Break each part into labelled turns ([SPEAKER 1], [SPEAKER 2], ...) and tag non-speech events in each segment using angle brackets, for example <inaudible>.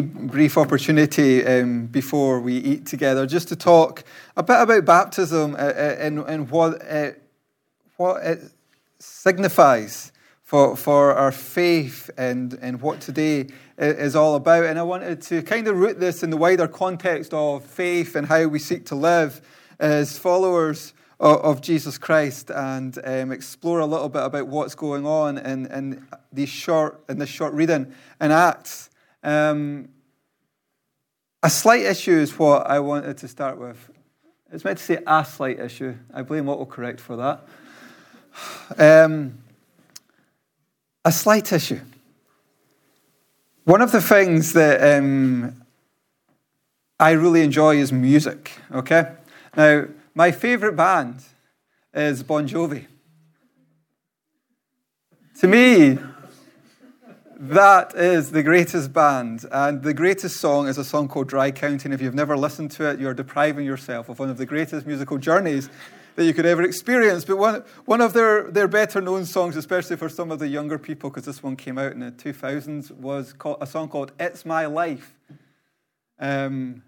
[SPEAKER 1] brief opportunity um, before we eat together just to talk a bit about baptism uh, uh, and, and what, it, what it signifies for, for our faith and, and what today is all about. And I wanted to kind of root this in the wider context of faith and how we seek to live as followers of, Jesus Christ and um, explore a little bit about what's going on in, in, these short, in this short reading in Acts. Um, a slight issue is what I wanted to start with. It's meant to say a slight issue. I blame autocorrect for that. Um, a slight issue. One of the things that um, I really enjoy is music, okay? Now, my favourite band is Bon Jovi. To me, that is the greatest band. And the greatest song is a song called Dry County. And if you've never listened to it, you're depriving yourself of one of the greatest musical journeys that you could ever experience. But one, one of their, their better known songs, especially for some of the younger people, because this one came out in the 2000s, was called, a song called It's My Life. Um,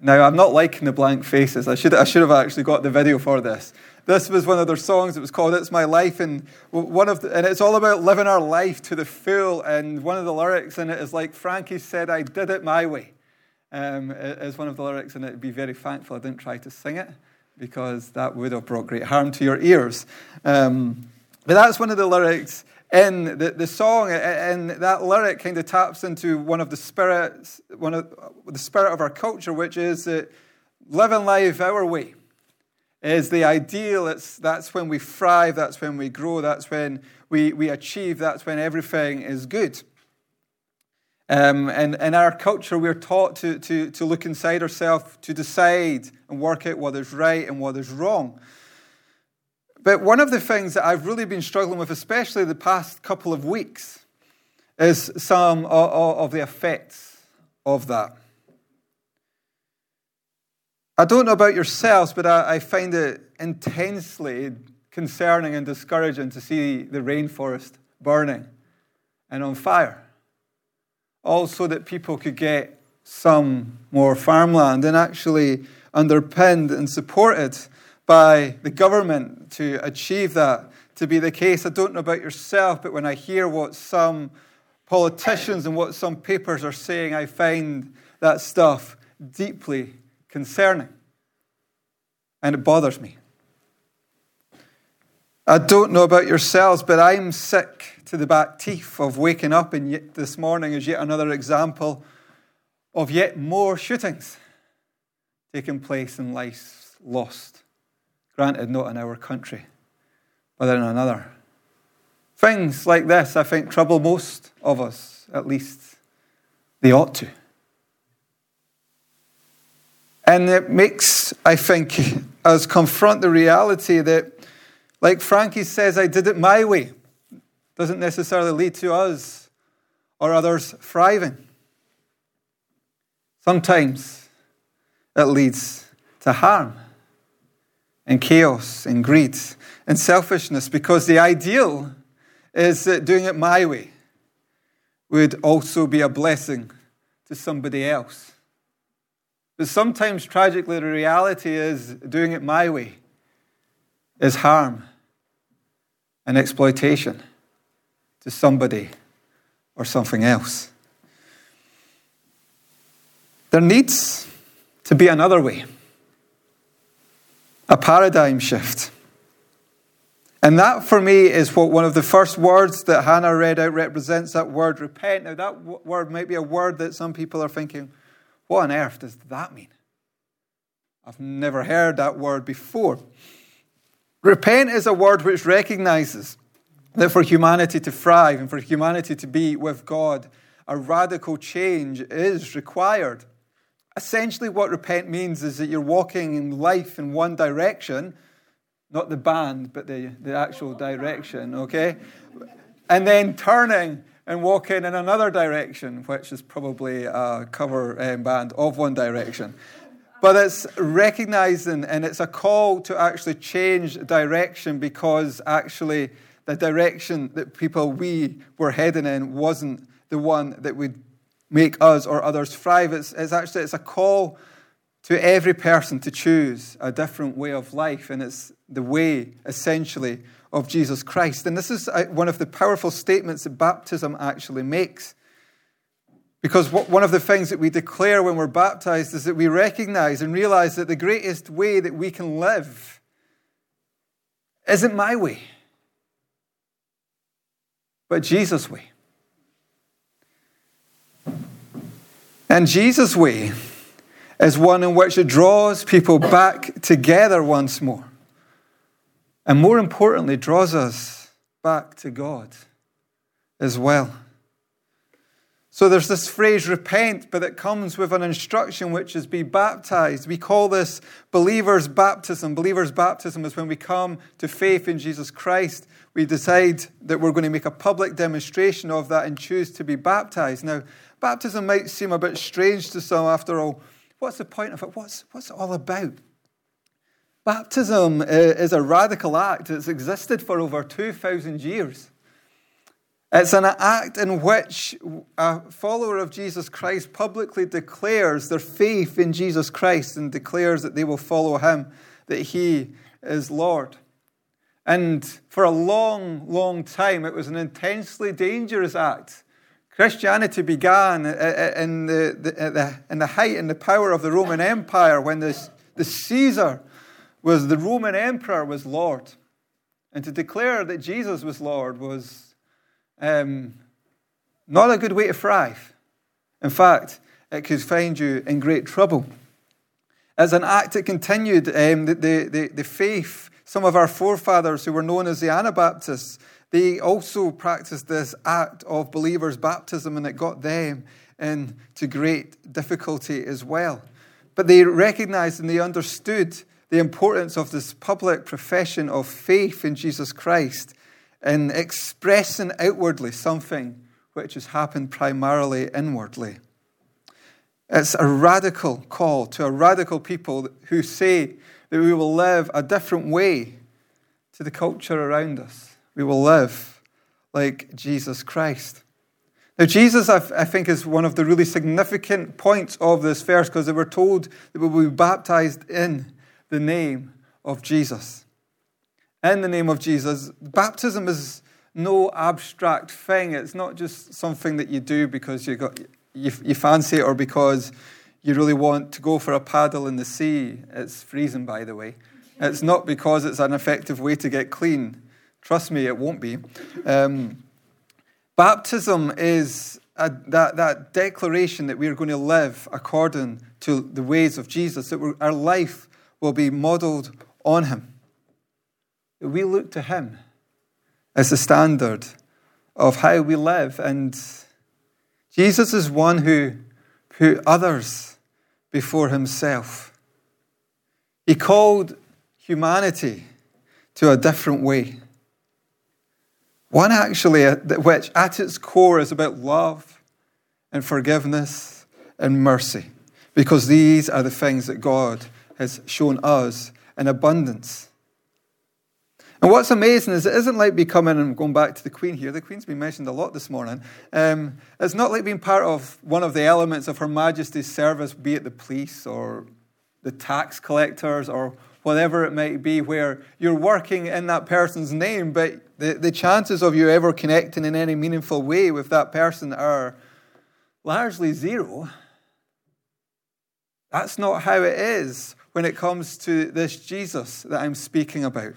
[SPEAKER 1] now, I'm not liking the blank faces. I should, I should have actually got the video for this. This was one of their songs. It was called "It's My Life," and one of the, and it's all about living our life to the full. And one of the lyrics in it is like Frankie said, "I did it my way." Um, is one of the lyrics, and it'd be very thankful I didn't try to sing it because that would have brought great harm to your ears. Um, but that's one of the lyrics in the, the song, and that lyric kind of taps into one of the spirits, one of the spirit of our culture, which is that living life our way is the ideal. It's, that's when we thrive, that's when we grow, that's when we, we achieve, that's when everything is good. Um, and in our culture, we're taught to, to, to look inside ourselves, to decide and work out what is right and what is wrong. But one of the things that I've really been struggling with, especially the past couple of weeks, is some of the effects of that. I don't know about yourselves, but I find it intensely concerning and discouraging to see the rainforest burning and on fire. Also, that people could get some more farmland and actually underpinned and supported by the government to achieve that to be the case. I don't know about yourself, but when I hear what some politicians and what some papers are saying, I find that stuff deeply concerning. And it bothers me. I don't know about yourselves, but I'm sick to the back teeth of waking up and yet this morning is yet another example of yet more shootings taking place and lives lost. Granted, not in our country, but in another. Things like this, I think, trouble most of us, at least they ought to. And it makes, I think, us confront the reality that, like Frankie says, I did it my way, doesn't necessarily lead to us or others thriving. Sometimes it leads to harm and chaos and greed and selfishness because the ideal is that doing it my way would also be a blessing to somebody else. But sometimes, tragically, the reality is doing it my way is harm and exploitation to somebody or something else. There needs to be another way a paradigm shift. And that for me is what one of the first words that Hannah read out represents that word repent. Now, that w- word might be a word that some people are thinking, what on earth does that mean? I've never heard that word before. Repent is a word which recognizes that for humanity to thrive and for humanity to be with God, a radical change is required. Essentially, what repent means is that you're walking in life in one direction, not the band, but the, the actual direction, okay? And then turning and walking in another direction, which is probably a cover um, band of One Direction. But it's recognizing and it's a call to actually change direction because actually the direction that people we were heading in wasn't the one that would make us or others thrive. It's, it's actually it's a call to every person to choose a different way of life, and it's the way, essentially, of Jesus Christ. And this is uh, one of the powerful statements that baptism actually makes. Because one of the things that we declare when we're baptized is that we recognize and realize that the greatest way that we can live isn't my way, but Jesus' way. And Jesus' way is one in which it draws people back together once more. And more importantly, draws us back to God as well. So there's this phrase, repent, but it comes with an instruction which is be baptized. We call this believer's baptism. Believer's baptism is when we come to faith in Jesus Christ. We decide that we're going to make a public demonstration of that and choose to be baptized. Now, baptism might seem a bit strange to some after all. What's the point of it? What's, what's it all about? Baptism is a radical act that's existed for over 2,000 years. It's an act in which a follower of Jesus Christ publicly declares their faith in Jesus Christ and declares that they will follow him, that he is Lord. And for a long, long time, it was an intensely dangerous act. Christianity began in the, the, in the height and the power of the Roman Empire when the Caesar was the Roman emperor was Lord. And to declare that Jesus was Lord was um, not a good way to thrive. In fact, it could find you in great trouble. As an act, it continued um, the, the, the faith. Some of our forefathers, who were known as the Anabaptists, they also practiced this act of believers' baptism, and it got them into great difficulty as well. But they recognized and they understood the importance of this public profession of faith in Jesus Christ in expressing outwardly something which has happened primarily inwardly. It's a radical call to a radical people who say that we will live a different way to the culture around us. We will live like Jesus Christ. Now, Jesus, I think, is one of the really significant points of this verse because they were told that we will be baptized in the name of Jesus in the name of Jesus. Baptism is no abstract thing. It's not just something that you do because you, got, you, you fancy it or because you really want to go for a paddle in the sea. It's freezing, by the way. It's not because it's an effective way to get clean. Trust me, it won't be. Um, baptism is a, that, that declaration that we're going to live according to the ways of Jesus, that our life will be modeled on Him we look to Him as the standard of how we live. And Jesus is one who put others before Himself. He called humanity to a different way. One actually, uh, which at its core is about love and forgiveness and mercy, because these are the things that God has shown us in abundance. And what's amazing is it isn't like becoming, and going back to the Queen here, the Queen's been mentioned a lot this morning. Um, it's not like being part of one of the elements of Her Majesty's service, be it the police or the tax collectors or whatever it might be, where you're working in that person's name, but the, the chances of you ever connecting in any meaningful way with that person are largely zero. That's not how it is when it comes to this Jesus that I'm speaking about.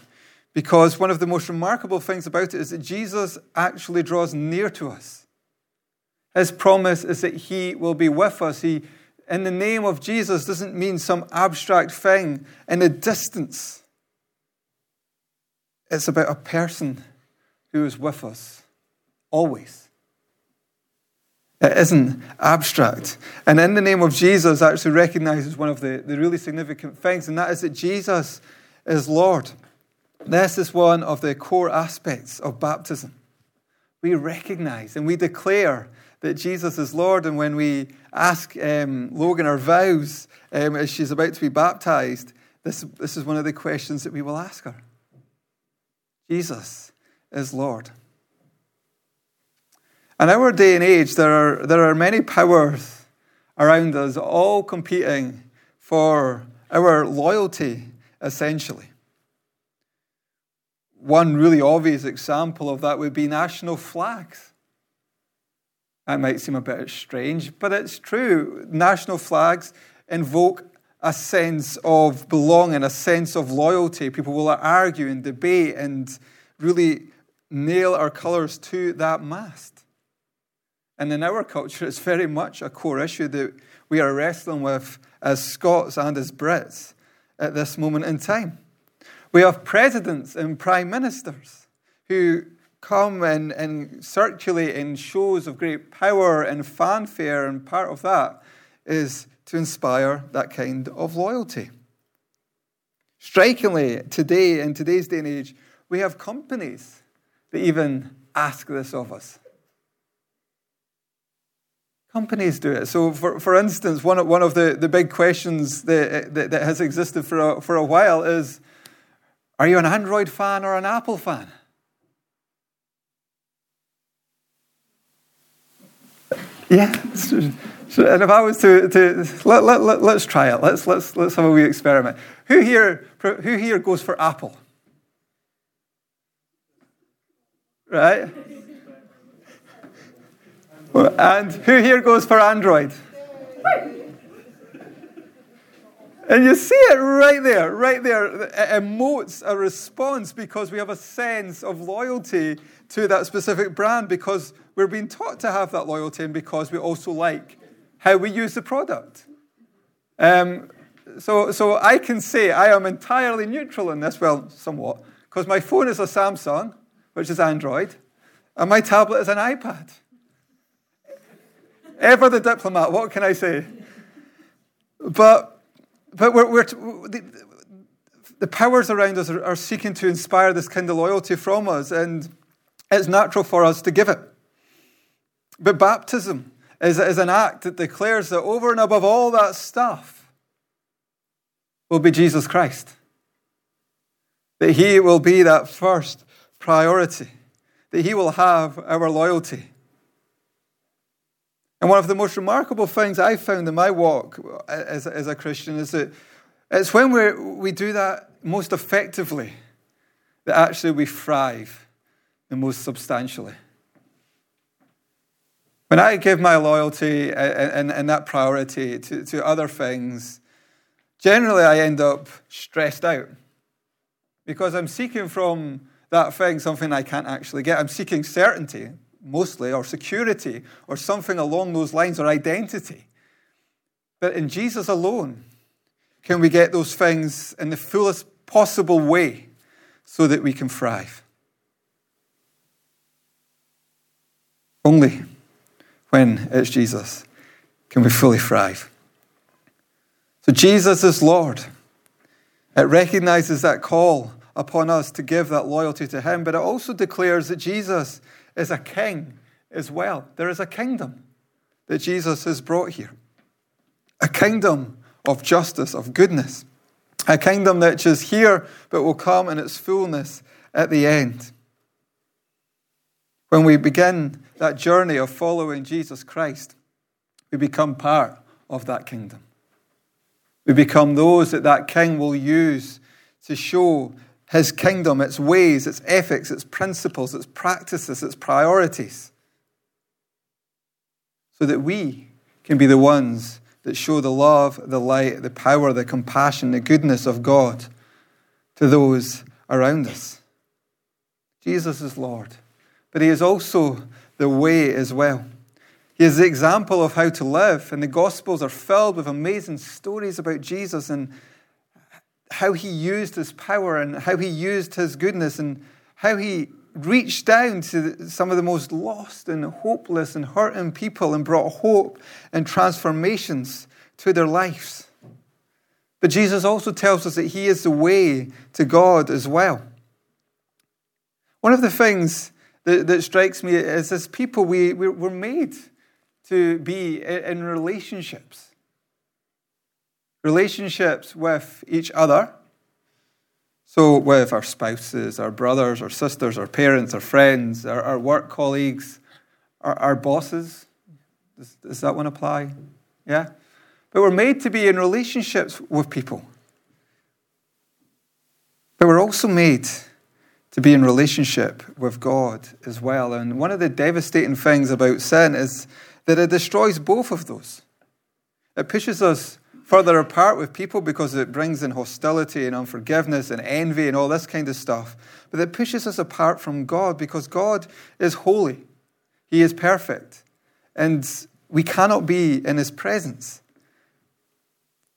[SPEAKER 1] Because one of the most remarkable things about it is that Jesus actually draws near to us. His promise is that he will be with us. He, in the name of Jesus, doesn't mean some abstract thing in a distance. It's about a person who is with us always. It isn't abstract. And in the name of Jesus, actually recognizes one of the, the really significant things, and that is that Jesus is Lord. This is one of the core aspects of baptism. We recognize and we declare that Jesus is Lord. And when we ask um, Logan our vows um, as she's about to be baptized, this, this is one of the questions that we will ask her Jesus is Lord. In our day and age, there are, there are many powers around us all competing for our loyalty, essentially. One really obvious example of that would be national flags. That might seem a bit strange, but it's true. National flags invoke a sense of belonging, a sense of loyalty. People will argue and debate and really nail our colours to that mast. And in our culture, it's very much a core issue that we are wrestling with as Scots and as Brits at this moment in time. We have presidents and prime ministers who come and, and circulate in shows of great power and fanfare, and part of that is to inspire that kind of loyalty. Strikingly, today, in today's day and age, we have companies that even ask this of us. Companies do it. So, for, for instance, one of, one of the, the big questions that, that, that has existed for a, for a while is Are you an Android fan or an Apple fan? Yeah. And if I was to, to let, let, let, let's try it. Let's, let's, let's have a wee experiment. Who here, who here goes for Apple? Right? <laughs> And who here goes for Android? And you see it right there, right there. It emotes a response because we have a sense of loyalty to that specific brand because we're being taught to have that loyalty and because we also like how we use the product. Um, so, so I can say I am entirely neutral in this, well, somewhat, because my phone is a Samsung, which is Android, and my tablet is an iPad. Ever the diplomat, what can I say? But, but we're, we're the, the, powers around us are, are seeking to inspire this kind of loyalty from us, and it's natural for us to give it. But baptism is, is an act that declares that over and above all that stuff will be Jesus Christ. That He will be that first priority, that He will have our loyalty. And one of the most remarkable things I found in my walk as, as a Christian is that it's when we we do that most effectively that actually we thrive the most substantially. When I give my loyalty and, and, that priority to, to other things, generally I end up stressed out because I'm seeking from that thing something I can't actually get. I'm seeking certainty mostly, or security, or something along those lines, or identity. But in Jesus alone can we get those things in the fullest possible way so that we can thrive. Only when it's Jesus can we fully thrive. So Jesus is Lord. It recognizes that call upon us to give that loyalty to Him, but it also declares that Jesus is a king as well. There is a kingdom that Jesus has brought here a kingdom of justice, of goodness, a kingdom that is here but will come in its fullness at the end. When we begin that journey of following Jesus Christ, we become part of that kingdom. We become those that that king will use to show his kingdom, its ways, its ethics, its principles, its practices, its priorities, so that we can be the ones that show the love, the light, the power, the compassion, the goodness of God to those around us. Jesus is Lord, but He is also the way as well. He is the example of how to live, and the Gospels are filled with amazing stories about Jesus and how he used his power and how he used his goodness and how he reached down to some of the most lost and hopeless and hurting people and brought hope and transformations to their lives. But Jesus also tells us that he is the way to God as well. One of the things that, that strikes me is as people, we, we're made to be in relationships relationships with each other. So, with our spouses, our brothers, our sisters, our parents, our friends, our, our work colleagues, our, our bosses. Does, does that one apply? Yeah? But we're made to be in relationships with people. But we're also made to be in relationship with God as well. And one of the devastating things about sin is that it destroys both of those. It pushes us further apart with people because it brings in hostility and unforgiveness and envy and all this kind of stuff. But it pushes us apart from God because God is holy, He is perfect, and we cannot be in His presence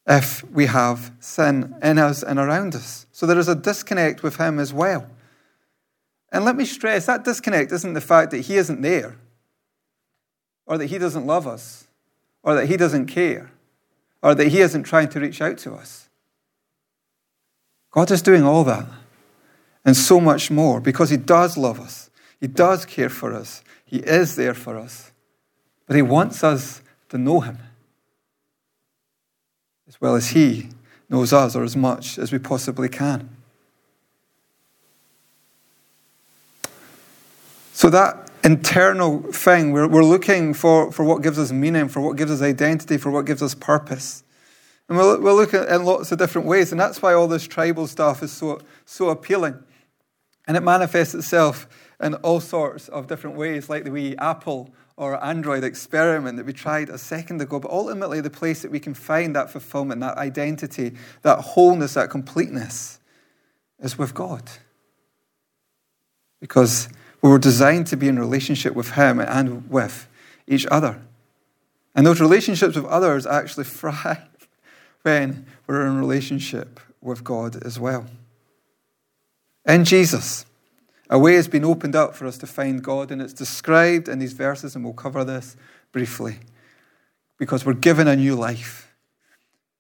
[SPEAKER 1] if we have sin in us and around us. So there is a disconnect with Him as well. And let me stress that disconnect isn't the fact that He isn't there, or that He doesn't love us, or that He doesn't care, or that He isn't trying to reach out to us. God is doing all that and so much more because He does love us, He does care for us, He is there for us. But He wants us to know Him as well as He knows us or as much as we possibly can. So that internal thing, we're, we're looking for, for what gives us meaning, for what gives us identity, for what gives us purpose. And we'll, we'll look at in lots of different ways, and that's why all this tribal stuff is so, so appealing. And it manifests itself in all sorts of different ways, like the wee Apple or Android experiment that we tried a second ago. But ultimately, the place that we can find that fulfillment, that identity, that wholeness, that completeness is with God. Because we were designed to be in relationship with Him and with each other. And those relationships with others actually <laughs> thrive when we're in relationship with God as well. In Jesus, a way has been opened up for us to find God, and it's described in these verses, and we'll cover this briefly because we're given a new life.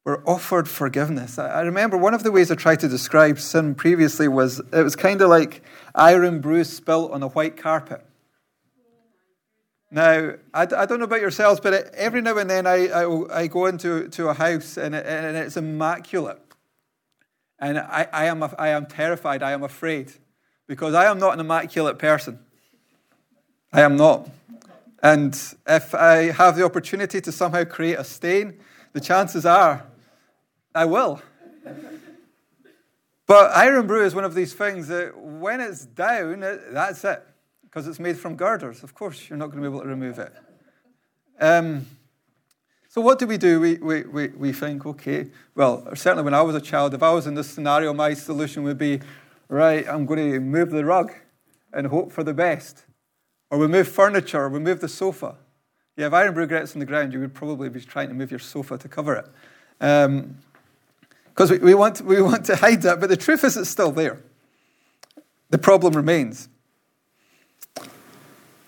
[SPEAKER 1] We're offered forgiveness. I remember one of the ways I tried to describe sin previously was it was kind of like Irn-Bru spilt on a white carpet. Now, I, I don't know about yourselves, but uh, every now and then I, I, I go into to a house and, it, and it's immaculate. And I, I, am, I am terrified, I am afraid, because I am not an immaculate person. I am not. And if I have the opportunity to somehow create a stain, the chances are I will. But Irn-Bru is one of these things that when it's down, that's it, because it's made from girders. Of course, you're not going to be able to remove it. Um, so, what do we do? We, we, we, we think, okay, well, certainly when I was a child, if I was in this scenario, my solution would be, right, I'm going to move the rug and hope for the best. Or we move furniture, or we move the sofa. Yeah, if Irn-Bru gets on the ground, you would probably be trying to move your sofa to cover it. Um, because we, we, want, we want to hide that, but the truth is it's still there. The problem remains.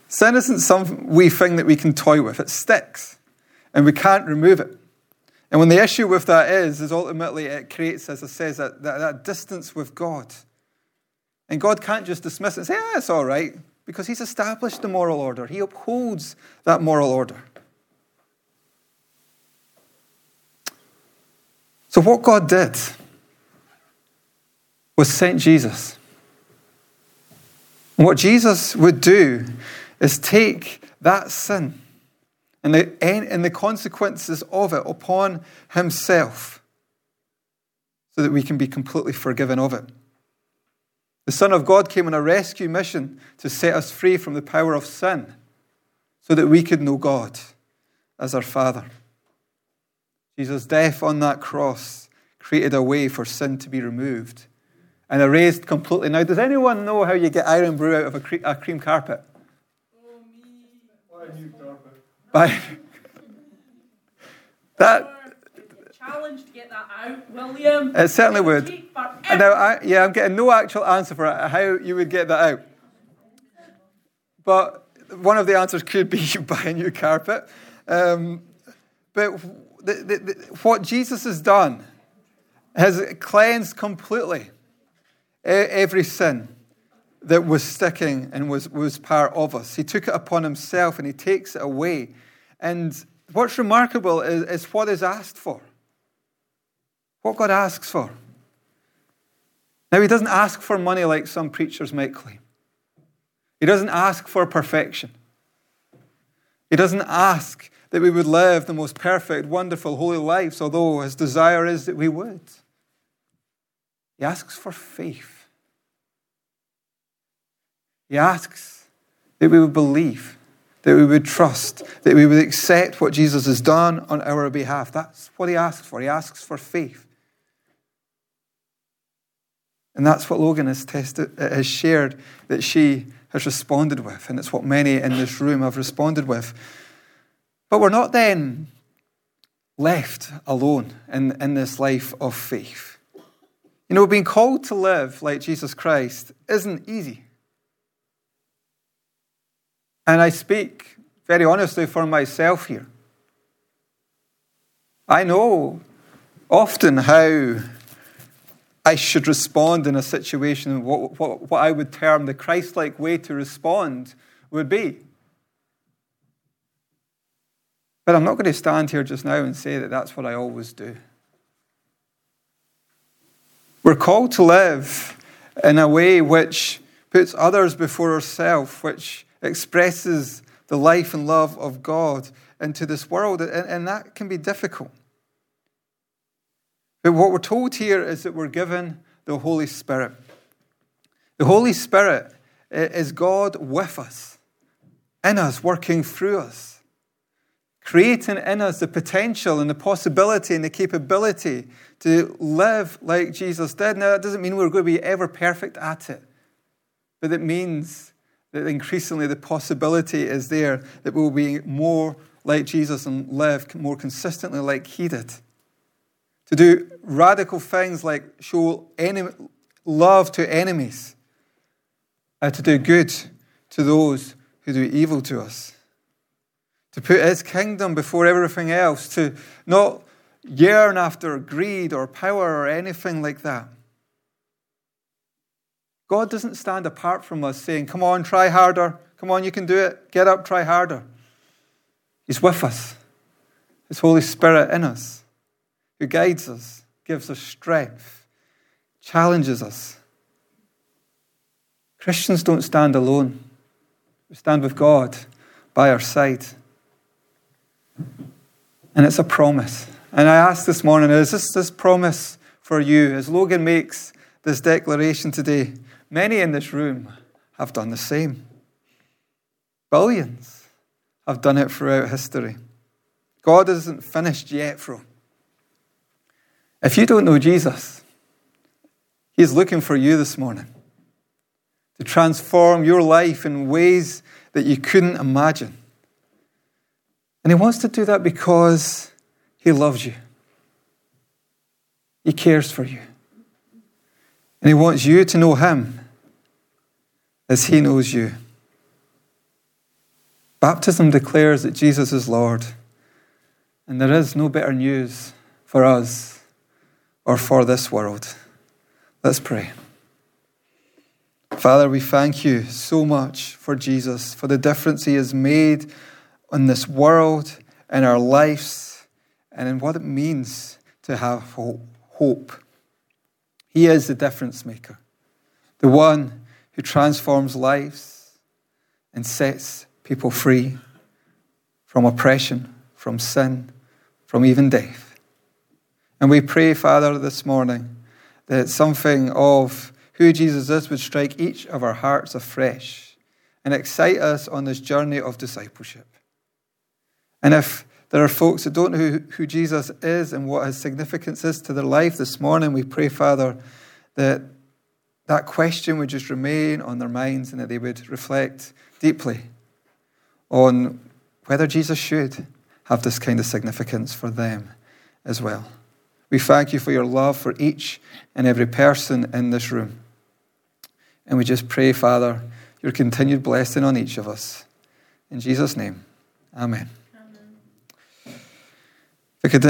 [SPEAKER 1] Sin isn't some wee thing that we can toy with, it sticks, and we can't remove it. And when the issue with that is, is ultimately it creates, as it says, that, that, that distance with God. And God can't just dismiss it and say, ah, it's all right, because He's established the moral order. He upholds that moral order. So, what God did was sent Jesus. And what Jesus would do is take that sin and the, and the consequences of it upon himself so that we can be completely forgiven of it. The Son of God came on a rescue mission to set us free from the power of sin so that we could know God as our Father. Jesus' death on that cross created a way for sin to be removed and erased completely. Now, does anyone know how you get Irn-Bru out of a, cre- a cream carpet?
[SPEAKER 2] Oh, me. a new carpet.
[SPEAKER 1] By <laughs> that.
[SPEAKER 2] Challenge to get that out, William.
[SPEAKER 1] It certainly would. Now, I, yeah, I'm getting no actual answer for how you would get that out. But one of the answers could be <laughs> you buy a new carpet. Um, but the, the, the, what Jesus has done has cleansed completely every sin that was sticking and was, was part of us. He took it upon himself and he takes it away. And what's remarkable is, is what is asked for. What God asks for. Now, he doesn't ask for money like some preachers might claim. He doesn't ask for perfection. He doesn't ask that we would live the most perfect, wonderful, holy lives, although his desire is that we would. He asks for faith. He asks that we would believe, that we would trust, that we would accept what Jesus has done on our behalf. That's what he asks for. He asks for faith. And that's what Logan has, tested, uh, has shared that she has responded with, and it's what many in this room have responded with. But we're not then left alone in, in this life of faith. You know, being called to live like Jesus Christ isn't easy. And I speak very honestly for myself here. I know often how I should respond in a situation, what, what, what I would term the Christ like way to respond would be. But I'm not going to stand here just now and say that that's what I always do. We're called to live in a way which puts others before ourselves, which expresses the life and love of God into this world, and, and that can be difficult. But what we're told here is that we're given the Holy Spirit. The Holy Spirit is God with us, in us, working through us, creating in us the potential and the possibility and the capability to live like Jesus did. Now, that doesn't mean we're going to be ever perfect at it, but it means that increasingly the possibility is there that we'll be more like Jesus and live more consistently like he did to do radical things like show love to enemies, and to do good to those who do evil to us, to put his kingdom before everything else, to not yearn after greed or power or anything like that. God doesn't stand apart from us saying, Come on, try harder. Come on, you can do it. Get up, try harder. He's with us, His Holy Spirit in us who guides us, gives us strength, challenges us. Christians don't stand alone, we stand with God by our side. And it's a promise. And I ask this morning is this this promise for you? As Logan makes this declaration today, many in this room have done the same. Billions have done it throughout history. God isn't finished yet them. If you don't know Jesus, He's looking for you this morning to transform your life in ways that you couldn't imagine. And He wants to do that because He loves you, He cares for you. And He wants you to know Him as He knows you. Baptism declares that Jesus is Lord, and there is no better news for us or for this world. Let's pray. Father, we thank you so much for Jesus, for the difference he has made in this world, in our lives, and in what it means to have hope. He is the difference maker, the one who transforms lives and sets people free from oppression, from sin, from even death. And we pray, Father, this morning that something of who Jesus is would strike each of our hearts afresh and excite us on this journey of discipleship. And if there are folks that don't know who, who Jesus is and what his significance is to their life this morning, we pray, Father, that that question would just remain on their minds and that they would reflect deeply on whether Jesus should have this kind of significance for them as well. We thank you for your love for each and every person in this room. And we just pray, Father, your continued blessing on each of us. In Jesus' name, amen.